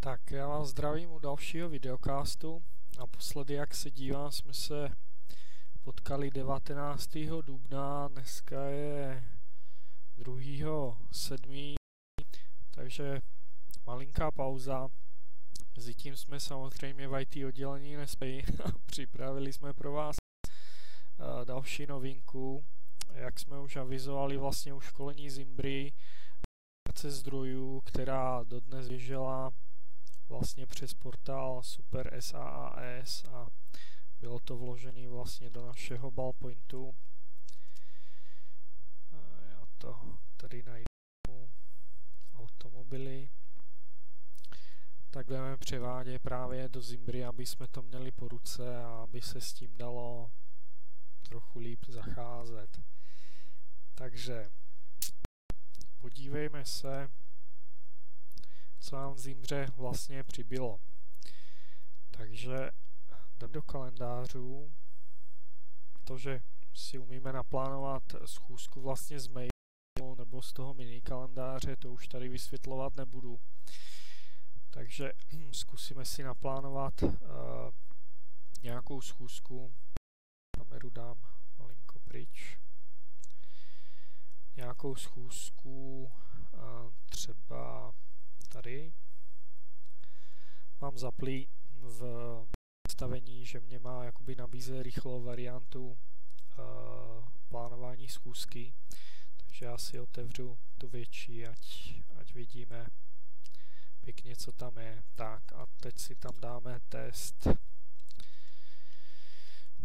Tak já vás zdravím u dalšího videocastu. Naposledy, jak se dívám, jsme se potkali 19. dubna, dneska je 2. 7. Takže malinká pauza. Mezitím jsme samozřejmě v IT oddělení nespějí a připravili jsme pro vás eh, další novinku. Jak jsme už avizovali vlastně u školení Zimbry, zdrojů, která dodnes běžela vlastně přes portál Super SAAS a bylo to vložené vlastně do našeho ballpointu. Já to tady najdu automobily. Tak budeme převádět právě do Zimbry, aby jsme to měli po ruce a aby se s tím dalo trochu líp zacházet. Takže podívejme se, co nám v Zimbře vlastně přibylo. Takže jdem do kalendářů, to, že si umíme naplánovat schůzku vlastně z mailu nebo z toho mini kalendáře, to už tady vysvětlovat nebudu. Takže zkusíme si naplánovat uh, nějakou schůzku. Kameru dám malinko pryč. Nějakou schůzku uh, třeba tady. Mám zaplý v nastavení, že mě má jakoby nabíze rychlou variantu uh, plánování schůzky, takže já si otevřu tu větší, ať, ať vidíme pěkně, co tam je. Tak a teď si tam dáme test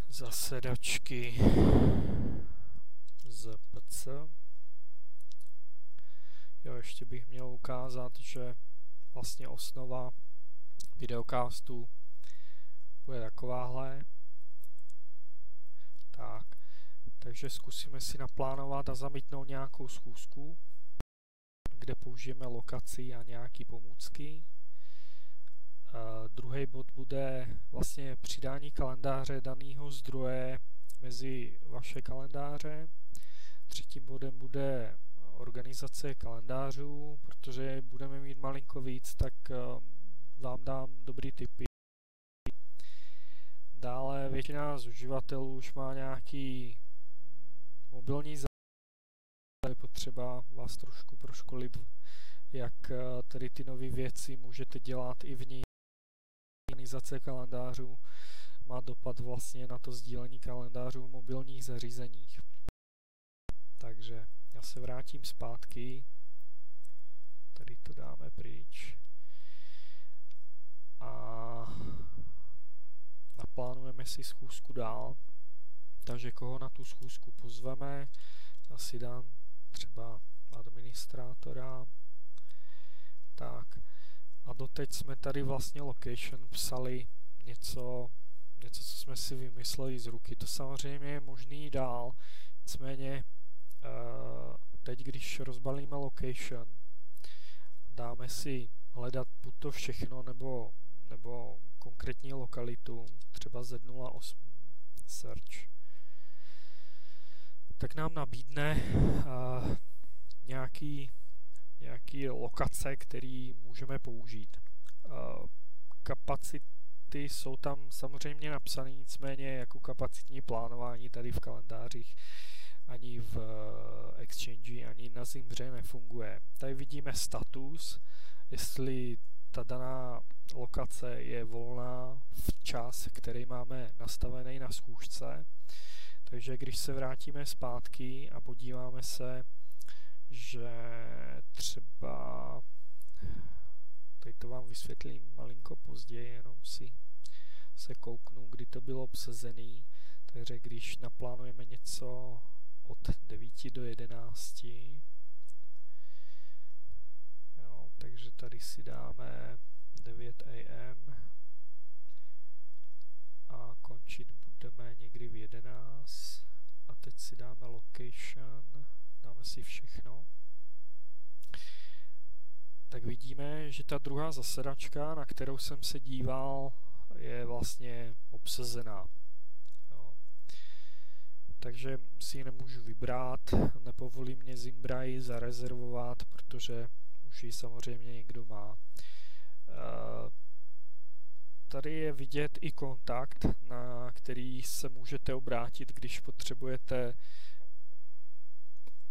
zasedačky z PC. Jo, ještě bych měl ukázat, že vlastně osnova videocastu bude takováhle. Tak, takže zkusíme si naplánovat a zamítnout nějakou schůzku, kde použijeme lokaci a nějaký pomůcky. Uh, druhý bod bude vlastně přidání kalendáře daného zdroje mezi vaše kalendáře. Třetím bodem bude organizace kalendářů, protože budeme mít malinko víc, tak eh, vám dám dobrý tipy. Dále většina z uživatelů už má nějaký mobilní je potřeba vás trošku proškolit, jak eh, tedy ty nové věci můžete dělat i v ní. Organizace kalendářů má dopad vlastně na to sdílení kalendářů v mobilních zařízeních. Takže se vrátím zpátky. Tady to dáme pryč. A naplánujeme si schůzku dál. Takže koho na tu schůzku pozveme, já si dám třeba administrátora. Tak. A doteď jsme tady vlastně location psali něco, něco, co jsme si vymysleli z ruky. To samozřejmě je možný dál, nicméně teď, když rozbalíme location, dáme si hledat buď to všechno, nebo, nebo konkrétní lokalitu, třeba Z08 search, tak nám nabídne uh, nějaký, nějaký lokace, který můžeme použít. Uh, kapacity jsou tam samozřejmě napsané, nicméně jako kapacitní plánování tady v kalendářích ani v eh, Exchange, ani na Zimbře nefunguje. Tady vidíme status, jestli ta daná lokace je volná v čas, který máme nastavený na schůžce. Takže když se vrátíme zpátky a podíváme se, že třeba tady to vám vysvětlím malinko později, jenom si se kouknu, kdy to bylo obsazený. Takže když naplánujeme něco od 9 do 11. Jo, takže tady si dáme 9 am a končit budeme někdy v 11 a teď si dáme location, dáme si všechno. Tak vidíme, že ta druhá zasedačka, na kterou jsem se díval, je vlastně obsazená takže si ji nemůžu vybrat, nepovolí mě Zimbraj zarezervovat, protože už ji samozřejmě někdo má. tady je vidět i kontakt, na který se můžete obrátit, když potřebujete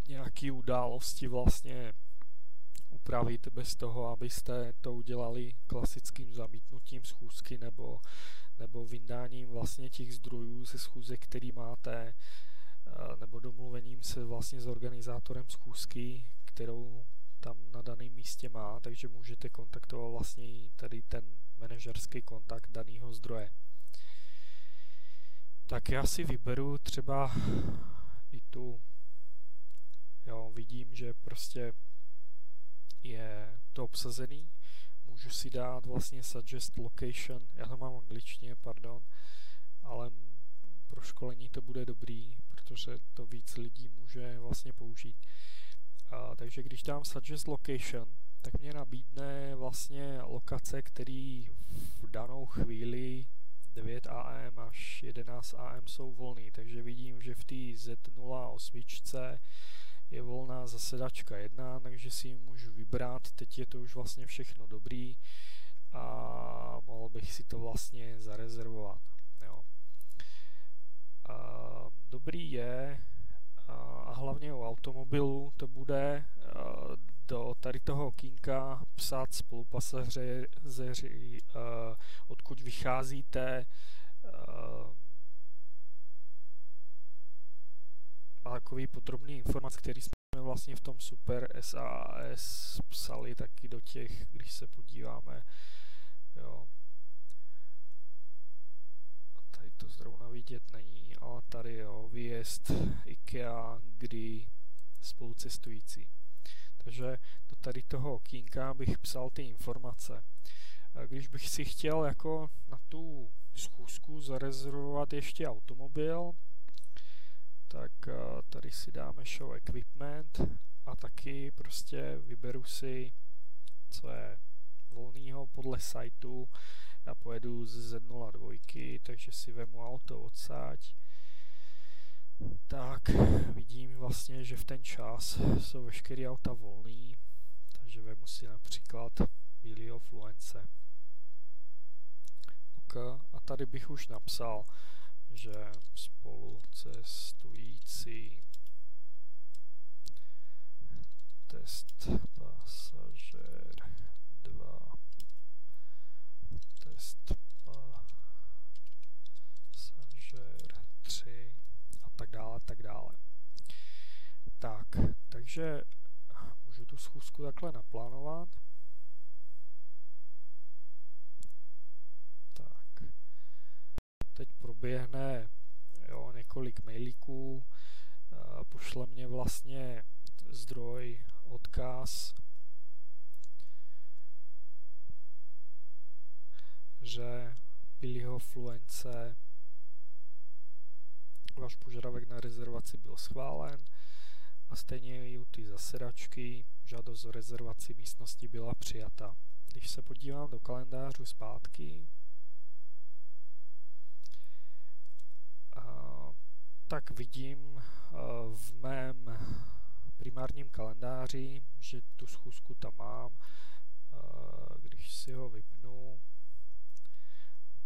nějaký události vlastně upravit bez toho, abyste to udělali klasickým zamítnutím schůzky nebo, nebo vyndáním vlastně těch zdrojů ze schůzek, který máte, nebo domluvením se vlastně s organizátorem schůzky, kterou tam na daném místě má, takže můžete kontaktovat vlastně tady ten manažerský kontakt daného zdroje. Tak já si vyberu třeba i tu, jo, vidím, že prostě je to obsazený, můžu si dát vlastně suggest location, já to mám angličtině, pardon, ale pro školení to bude dobrý, protože to víc lidí může vlastně použít. A, takže když dám suggest location, tak mě nabídne vlastně lokace, který v danou chvíli 9 AM až 11 AM jsou volný, takže vidím, že v té Z08 je volná zasedačka 1, takže si ji můžu vybrat, teď je to už vlastně všechno dobrý a mohl bych si to vlastně zarezervovat. Jo. A dobrý je, a hlavně u automobilů to bude do tady toho kínka psát spolupasažeři, odkud vycházíte, takový podrobný informace, který jsme vlastně v tom Super SAS psali taky do těch, když se podíváme, jo. Tady to zrovna vidět není, ale tady jo, výjezd IKEA, kdy spolucestující. Takže do tady toho okýnka bych psal ty informace. Když bych si chtěl jako na tu schůzku zarezervovat ještě automobil, tak tady si dáme show equipment a taky prostě vyberu si, co je volného podle sajtu. Já pojedu z Z02, takže si vemu auto odsáď. Tak vidím vlastně, že v ten čas jsou veškeré auta volný, takže vemu si například bílého Fluence. Ok, a tady bych už napsal, že spolu cestující test pasažér 2 test pasažér 3 a tak dále, tak dále. Tak, takže můžu tu schůzku takhle naplánovat. Teď proběhne jo, několik mailíků, pošle mě vlastně zdroj, odkaz, že Billyho Fluence váš požadavek na rezervaci byl schválen a stejně i u ty zasedačky žádost o rezervaci místnosti byla přijata. Když se podívám do kalendářů zpátky, tak vidím eh, v mém primárním kalendáři, že tu schůzku tam mám. Eh, když si ho vypnu,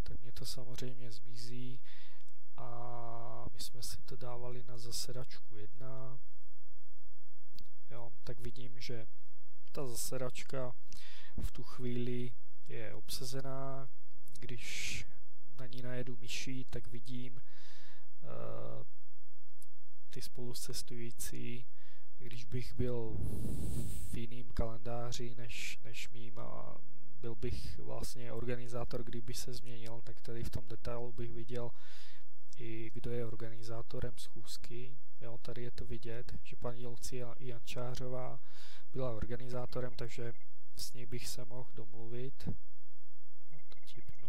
tak mě to samozřejmě zmizí a my jsme si to dávali na zasedačku 1. Jo, tak vidím, že ta zasedačka v tu chvíli je obsazená. Když na ní najedu myší, tak vidím, Eh, ty spolucestující, když bych byl v jiným kalendáři než, než mým a byl bych vlastně organizátor, kdyby se změnil, tak tady v tom detailu bych viděl i kdo je organizátorem schůzky. Jo, tady je to vidět, že paní Lucia Jančářová byla organizátorem, takže s ní bych se mohl domluvit. To tipnu.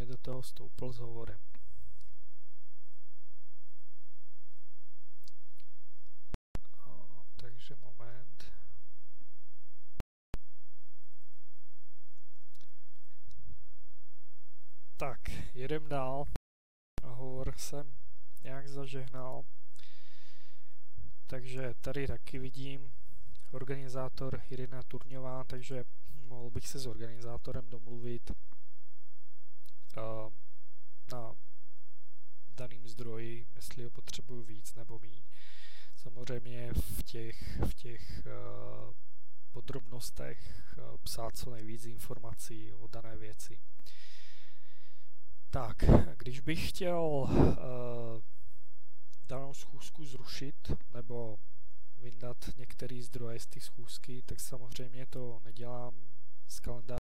mě do toho stoupil s hovorem. O, takže moment. tak, jedem dál. Hovor jsem nějak zažehnal. Takže tady taky vidím organizátor Irina Turňová, takže mohl bych se s organizátorem domluvit uh, na daným zdroji, jestli ho potřebuju víc nebo míň. Samozřejmě v těch, v těch uh, podrobnostech uh, psát co nejvíc informací o dané věci. Tak, když bych chtěl uh, danou schůzku zrušit nebo vyndat některý zdroje z té schůzky, tak samozřejmě to nedělám z kalendáře,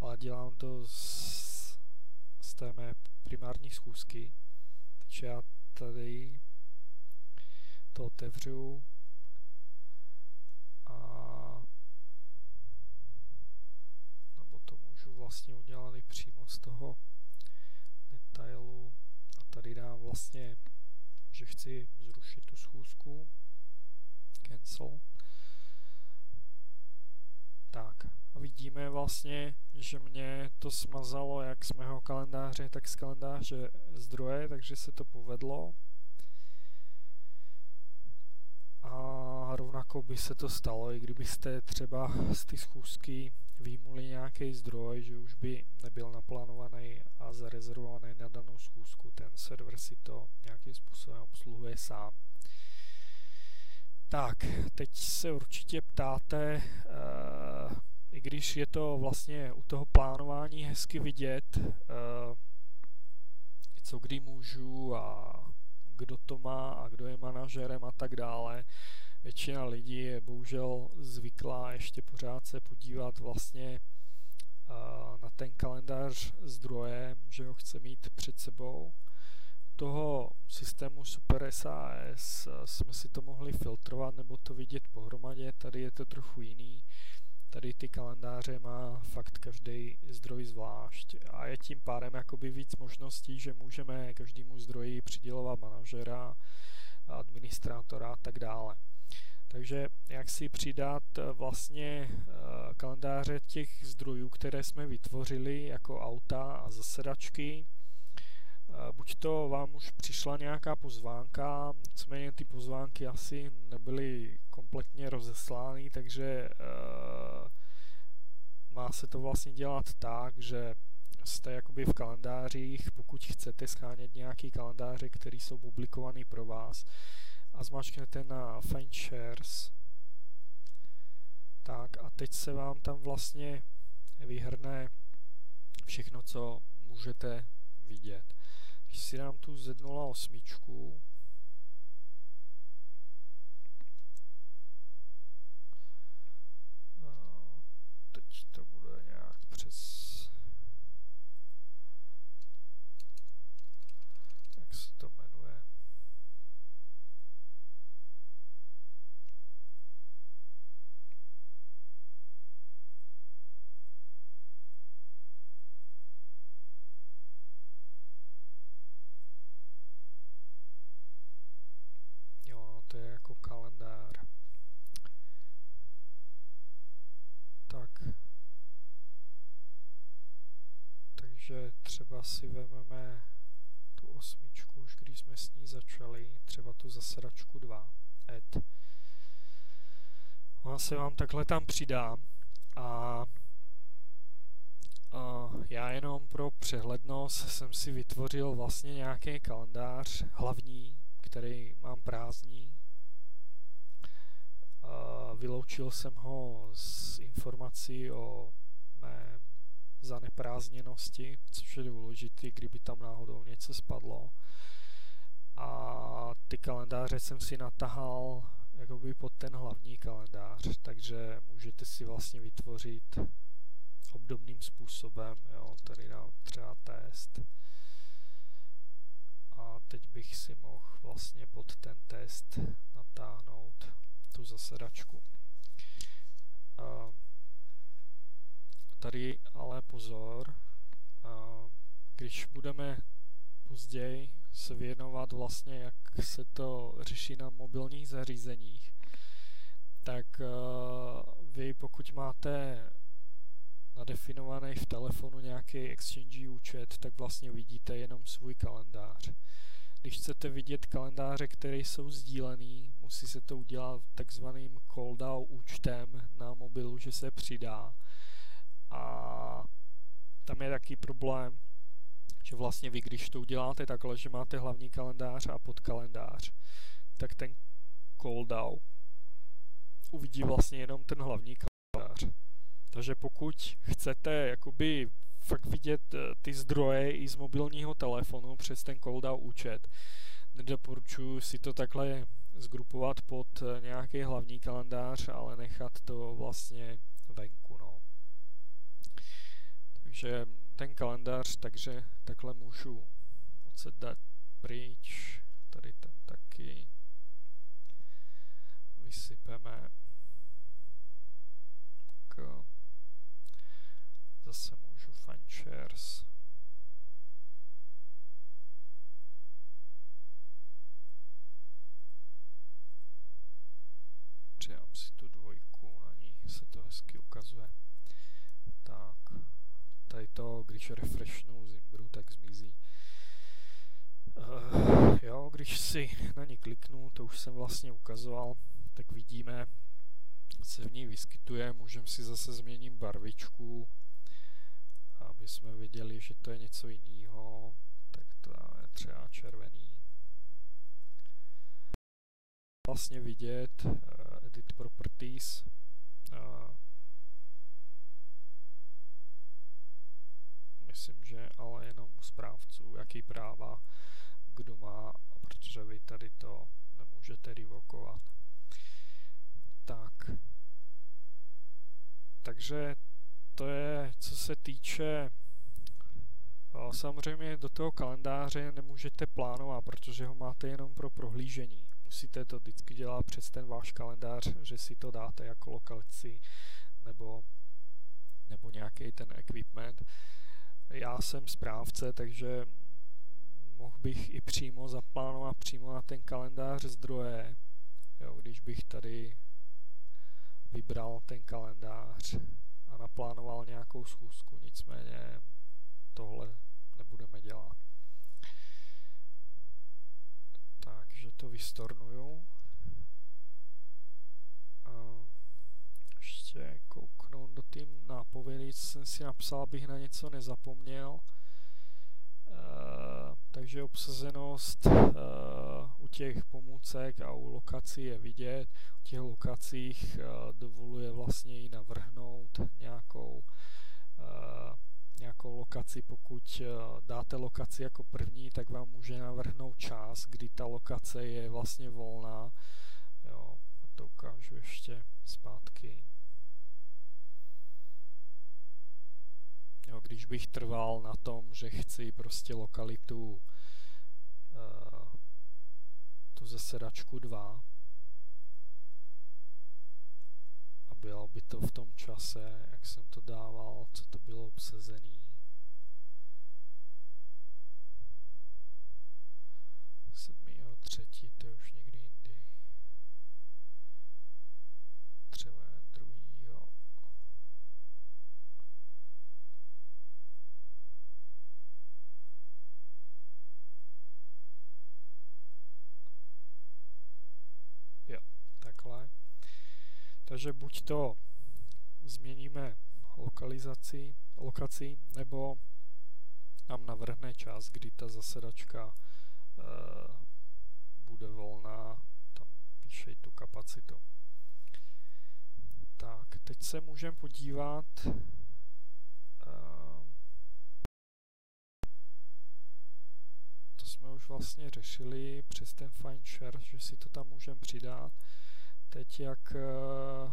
ale dělám to z, z té mé primární schůzky. Takže já tady to otevřu a nebo to můžu vlastně udělat i přímo z toho detailu a tady dám vlastně, že chci zrušit tu schůzku cancel tak a vidíme vlastně, že mě to smazalo jak z mého kalendáře, tak z kalendáře zdroje, takže se to povedlo. A rovnako by se to stalo, i kdybyste třeba z ty schůzky výmuli nějaký zdroj, že už by nebyl naplánovaný a zarezervovaný na danou schůzku. Ten server si to nějakým způsobem obsluhuje sám. Tak, teď se určitě ptáte, uh, i když je to vlastně u toho plánování hezky vidět, uh, co kdy můžu a kdo to má a kdo je manažerem a tak dále. Většina lidí je bohužel zvyklá ještě pořád se podívat vlastně uh, na ten kalendář zdrojem, že ho chce mít před sebou toho systému Super SAS jsme si to mohli filtrovat nebo to vidět pohromadě, tady je to trochu jiný. Tady ty kalendáře má fakt každý zdroj zvlášť a je tím pádem jakoby víc možností, že můžeme každému zdroji přidělovat manažera, administrátora a tak dále. Takže jak si přidat eh, vlastně eh, kalendáře těch zdrojů, které jsme vytvořili jako auta a zasedačky, buď to vám už přišla nějaká pozvánka, nicméně ty pozvánky asi nebyly kompletně rozeslány, takže uh, má se to vlastně dělat tak, že jste jakoby v kalendářích, pokud chcete schánět nějaký kalendáře, které jsou publikovaný pro vás a zmačknete na Find Shares, tak a teď se vám tam vlastně vyhrne všechno, co můžete vidět. Když si dám tu Z08, teď to bude nějak přes jak se to jmenuje to je jako kalendář. Tak. Takže třeba si vezmeme tu osmičku, už když jsme s ní začali, třeba tu zasedačku 2, add. Ona se vám takhle tam přidá a Uh, já jenom pro přehlednost jsem si vytvořil vlastně nějaký kalendář hlavní, který mám prázdný vyloučil jsem ho z informací o mé zaneprázdněnosti, což je důležité, kdyby tam náhodou něco spadlo. A ty kalendáře jsem si natahal jakoby pod ten hlavní kalendář, takže můžete si vlastně vytvořit obdobným způsobem, jo, tady dám třeba test. A teď bych si mohl vlastně pod ten test natáhnout tu zasedačku. Tady ale pozor, když budeme později se věnovat vlastně, jak se to řeší na mobilních zařízeních, tak vy pokud máte nadefinovaný v telefonu nějaký exchange účet, tak vlastně vidíte jenom svůj kalendář. Když chcete vidět kalendáře, které jsou sdílený, musí se to udělat takzvaným call účtem na mobilu, že se přidá. A tam je taky problém, že vlastně vy, když to uděláte takhle, že máte hlavní kalendář a podkalendář, tak ten call down uvidí vlastně jenom ten hlavní kalendář. Takže pokud chcete jakoby fakt vidět eh, ty zdroje i z mobilního telefonu přes ten CallDAO účet, nedoporučuji si to takhle zgrupovat pod eh, nějaký hlavní kalendář, ale nechat to vlastně venku. No. Takže ten kalendář, takže takhle můžu odset dát pryč, tady ten taky vysypeme. K zase můžu find shares. Přidám si tu dvojku, na ní se to hezky ukazuje. Tak tady to, když refreshnu Zimbru, tak zmizí. Uh, jo, když si na ní kliknu, to už jsem vlastně ukazoval, tak vidíme, se v ní vyskytuje, můžeme si zase změnit barvičku, aby jsme viděli, že to je něco jiného, tak to je třeba červený. Vlastně vidět uh, edit properties, uh, myslím, že ale jenom u správců, jaký práva kdo má, protože vy tady to nemůžete revokovat. Tak. Takže to je, co se týče Samozřejmě do toho kalendáře nemůžete plánovat, protože ho máte jenom pro prohlížení. Musíte to vždycky dělat přes ten váš kalendář, že si to dáte jako lokaci nebo, nebo nějaký ten equipment. Já jsem správce, takže mohl bych i přímo zaplánovat přímo na ten kalendář zdroje. Jo, když bych tady vybral ten kalendář a naplánoval nějakou schůzku, nicméně tohle nebudeme dělat. Takže to vystornuju. A ještě kouknout tým nápovědy, jsem si napsal, abych na něco nezapomněl. Uh, takže obsazenost uh, u těch pomůcek a u lokací je vidět. U těch lokacích uh, dovoluje vlastně i navrhnout nějakou, nějakou lokaci. Pokud dáte lokaci jako první, tak vám může navrhnout čas, kdy ta lokace je vlastně volná. Jo, to ukážu ještě zpátky. Jo, když bych trval na tom, že chci prostě lokalitu uh, tu zasedačku 2 a bylo by to v tom čase, jak jsem to dával, co to bylo obsazený. Sedmýho třetí, to je už někdy jindy. Třeba takhle. Takže buď to změníme lokalizaci, lokaci, nebo nám navrhne čas, kdy ta zasedačka e, bude volná, tam píše tu kapacitu. Tak, teď se můžeme podívat e, to jsme už vlastně řešili přes ten find share, že si to tam můžeme přidat teď jak uh,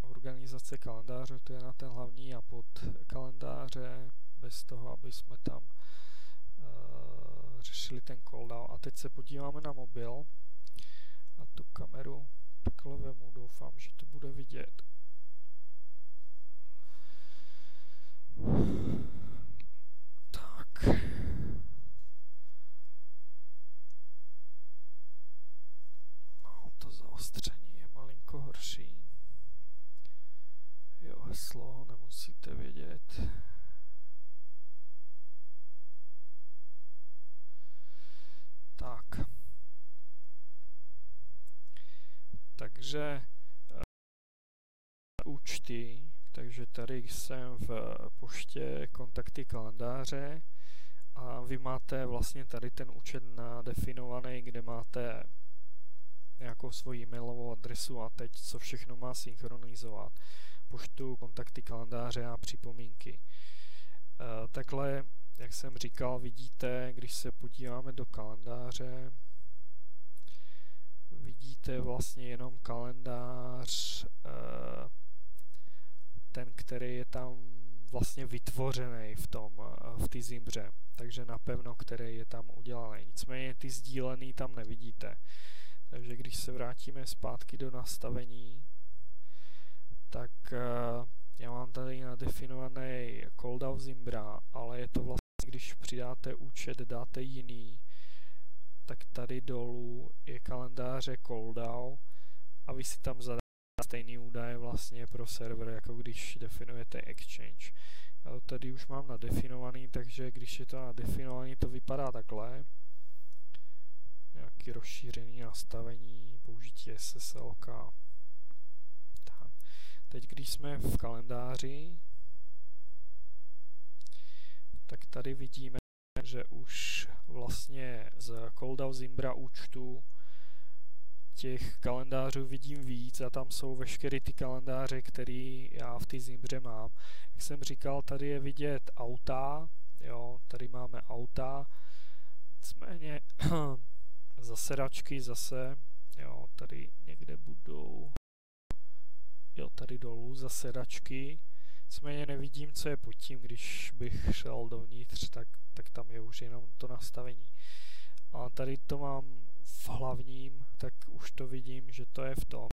organizace kalendáře, to je na ten hlavní a pod kalendáře, bez toho, aby jsme tam uh, řešili ten cooldown. A teď se podíváme na mobil a tu kameru takhle vemu, doufám, že to bude vidět. zaostření je malinko horší. Jo, heslo nemusíte vědět. Tak. Takže eh, účty, takže tady jsem v eh, poště kontakty kalendáře a vy máte vlastně tady ten účet nadefinovaný, kde máte nějakou svoji e-mailovou adresu a teď co všechno má synchronizovat. Poštu, kontakty kalendáře a připomínky. E, takhle, jak jsem říkal, vidíte, když se podíváme do kalendáře, vidíte vlastně jenom kalendář, e, ten, který je tam vlastně vytvořený v tom, eh, v té zimbře, takže napevno, který je tam udělaný. Nicméně ty sdílený tam nevidíte. Takže když se vrátíme zpátky do nastavení, tak uh, já mám tady nadefinovaný cooldown Zimbra, ale je to vlastně, když přidáte účet, dáte jiný, tak tady dolů je kalendáře cooldown a vy si tam zadáte stejný údaje vlastně pro server, jako když definujete Exchange. Já to tady už mám nadefinovaný, takže když je to nadefinovaný, to vypadá takhle nějaký rozšířený nastavení, použití SSL. Tak. Teď, když jsme v kalendáři, tak tady vidíme, že už vlastně z Coldau Zimbra účtu těch kalendářů vidím víc a tam jsou veškeré ty kalendáře, které já v té Zimbře mám. Jak jsem říkal, tady je vidět auta, jo, tady máme auta, nicméně zasedačky zase, jo, tady někde budou, jo, tady dolů zasedačky, nicméně nevidím, co je pod tím, když bych šel dovnitř, tak, tak tam je už jenom to nastavení. A tady to mám v hlavním, tak už to vidím, že to je v tom.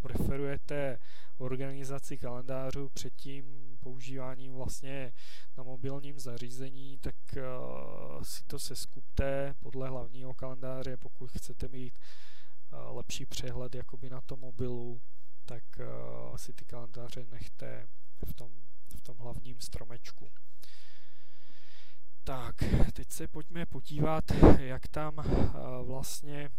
Preferujete organizaci kalendářů před tím používáním vlastně na mobilním zařízení, tak uh, si to seskupte podle hlavního kalendáře, pokud chcete mít uh, lepší přehled jakoby na tom mobilu, tak uh, si ty kalendáře nechte v tom, v tom hlavním stromečku. Tak, teď se pojďme podívat, jak tam vlastně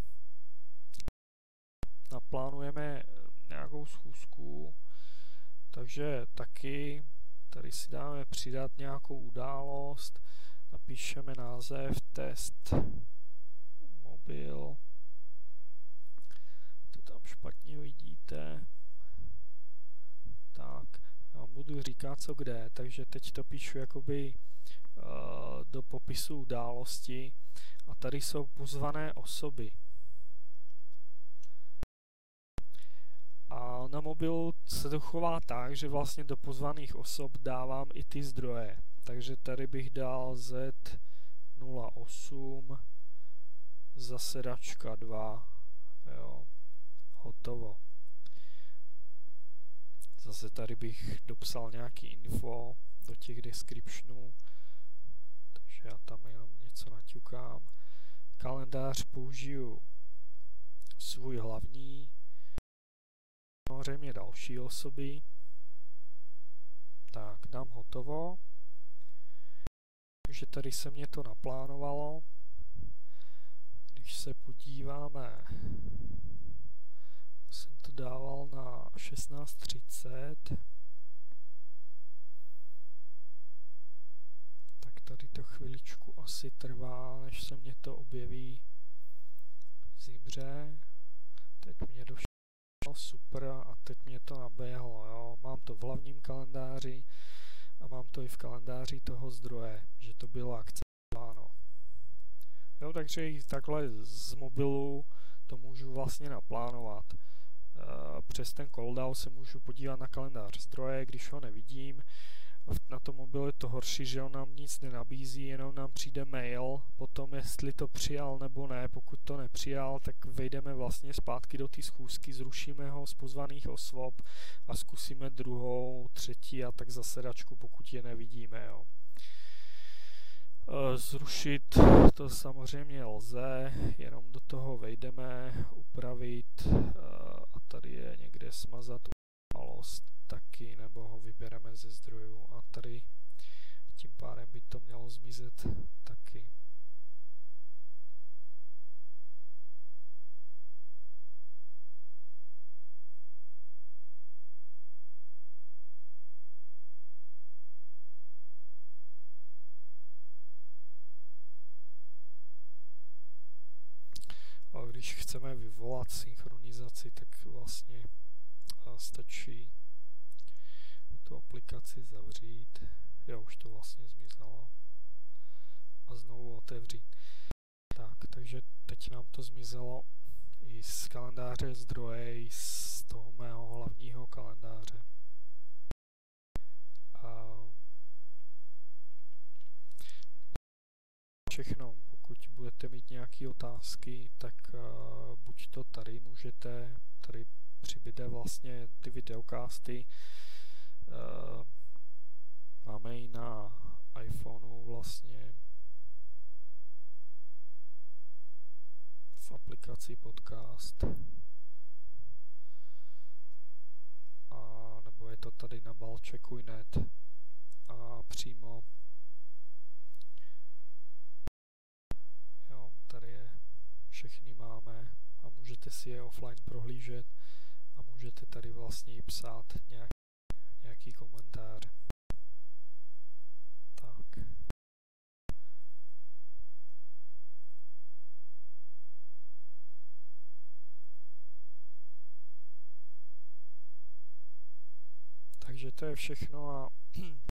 naplánujeme nějakou schůzku, takže taky tady si dáme přidat nějakou událost, napíšeme název test mobil, to tam špatně vidíte, tak, já vám budu říkat co kde, takže teď to píšu jakoby uh, do popisu události. A tady jsou pozvané osoby. A na mobilu se to chová tak, že vlastně do pozvaných osob dávám i ty zdroje. Takže tady bych dal Z08 zasedačka 2 jo, hotovo. Zase tady bych dopsal nějaký info do těch descriptionů, takže já tam jenom něco naťukám. Kalendář použiju svůj hlavní, samozřejmě další osoby. Tak, dám hotovo. Takže tady se mě to naplánovalo. Když se podíváme, jsem to dával na 16.30. Tak tady to chviličku asi trvá, než se mě to objeví v. Teď mě došlo super a teď mě to naběhlo, jo. Mám to v hlavním kalendáři a mám to i v kalendáři toho zdroje, že to bylo akceptováno. Jo, takže i takhle z mobilu to můžu vlastně naplánovat. E, přes ten cooldown se můžu podívat na kalendář zdroje, když ho nevidím, na tom mobilu je to horší, že on nám nic nenabízí, jenom nám přijde mail, potom jestli to přijal nebo ne, pokud to nepřijal, tak vejdeme vlastně zpátky do té schůzky, zrušíme ho z pozvaných osvob a zkusíme druhou, třetí a tak zasedačku, pokud je nevidíme. Jo. E, zrušit to samozřejmě lze, jenom do toho vejdeme, upravit e, a tady je někde smazat host taky, nebo ho vybereme ze zdrojů a tady tím pádem by to mělo zmizet taky. a když chceme vyvolat synchronizaci, tak vlastně stačí tu aplikaci zavřít. Jo, už to vlastně zmizelo. A znovu otevřít. Tak, takže teď nám to zmizelo i z kalendáře zdroje, i z toho mého hlavního kalendáře. A všechno. Pokud budete mít nějaké otázky, tak uh, buď to tady můžete, tady přibyde vlastně ty videokásty. Uh, máme i na iPhoneu vlastně v aplikaci podcast. A nebo je to tady na balčekuj.net a přímo jo, tady je všechny máme a můžete si je offline prohlížet můžete tady vlastně i psát nějaký, nějaký komentář. Tak. Takže to je všechno a